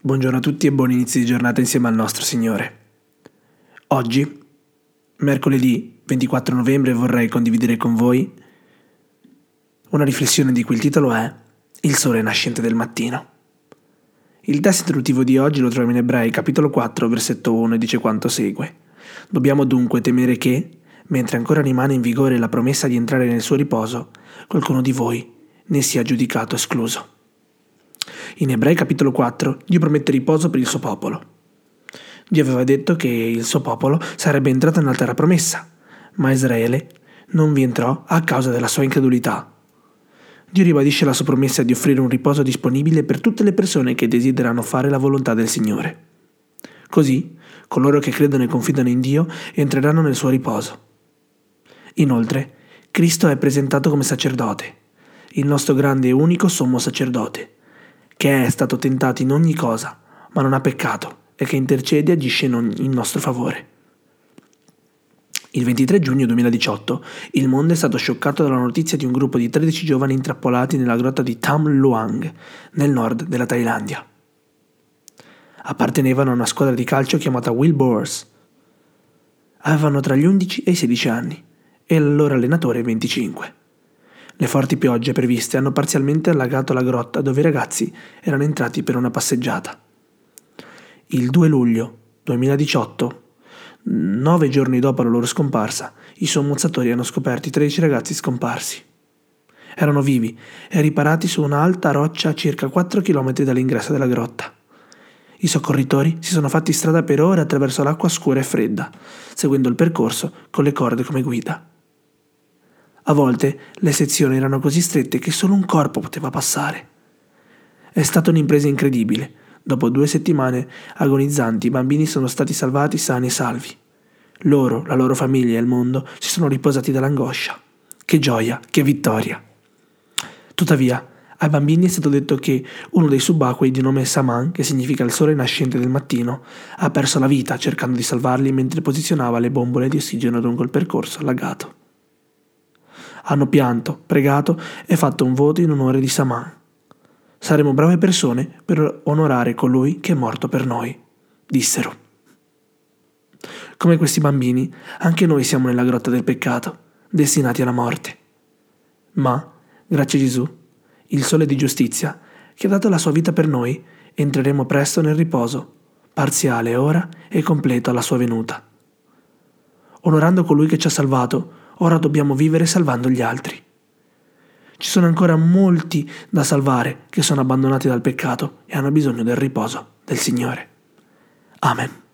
Buongiorno a tutti e buon inizio di giornata insieme al nostro Signore. Oggi, mercoledì 24 novembre, vorrei condividere con voi una riflessione di cui il titolo è Il sole nascente del mattino. Il testo introduttivo di oggi lo troviamo in Ebrei capitolo 4 versetto 1 e dice quanto segue. Dobbiamo dunque temere che, mentre ancora rimane in vigore la promessa di entrare nel suo riposo, qualcuno di voi ne sia giudicato escluso. In Ebrei capitolo 4 Dio promette riposo per il suo popolo. Dio aveva detto che il suo popolo sarebbe entrato nella terra promessa, ma Israele non vi entrò a causa della sua incredulità. Dio ribadisce la sua promessa di offrire un riposo disponibile per tutte le persone che desiderano fare la volontà del Signore. Così, coloro che credono e confidano in Dio entreranno nel suo riposo. Inoltre, Cristo è presentato come sacerdote, il nostro grande e unico sommo sacerdote che è stato tentato in ogni cosa, ma non ha peccato e che intercede e agisce in nostro favore. Il 23 giugno 2018 il mondo è stato scioccato dalla notizia di un gruppo di 13 giovani intrappolati nella grotta di Tam Luang, nel nord della Thailandia. Appartenevano a una squadra di calcio chiamata Wilburs. Avevano tra gli 11 e i 16 anni e il loro allenatore 25. Le forti piogge previste hanno parzialmente allagato la grotta dove i ragazzi erano entrati per una passeggiata. Il 2 luglio 2018, nove giorni dopo la loro scomparsa, i sommozzatori hanno scoperto i 13 ragazzi scomparsi. Erano vivi e riparati su un'alta roccia a circa 4 km dall'ingresso della grotta. I soccorritori si sono fatti strada per ore attraverso l'acqua scura e fredda, seguendo il percorso con le corde come guida. A volte le sezioni erano così strette che solo un corpo poteva passare. È stata un'impresa incredibile. Dopo due settimane agonizzanti i bambini sono stati salvati sani e salvi. Loro, la loro famiglia e il mondo si sono riposati dall'angoscia. Che gioia, che vittoria. Tuttavia, ai bambini è stato detto che uno dei subacquei di nome Saman, che significa il sole nascente del mattino, ha perso la vita cercando di salvarli mentre posizionava le bombole di ossigeno lungo il percorso allagato. Hanno pianto, pregato e fatto un voto in onore di Saman. Saremo brave persone per onorare colui che è morto per noi, dissero. Come questi bambini, anche noi siamo nella grotta del peccato, destinati alla morte. Ma, grazie a Gesù, il sole di giustizia, che ha dato la sua vita per noi, entreremo presto nel riposo, parziale ora e completo alla sua venuta. Onorando colui che ci ha salvato, ora dobbiamo vivere salvando gli altri. Ci sono ancora molti da salvare che sono abbandonati dal peccato e hanno bisogno del riposo del Signore. Amen.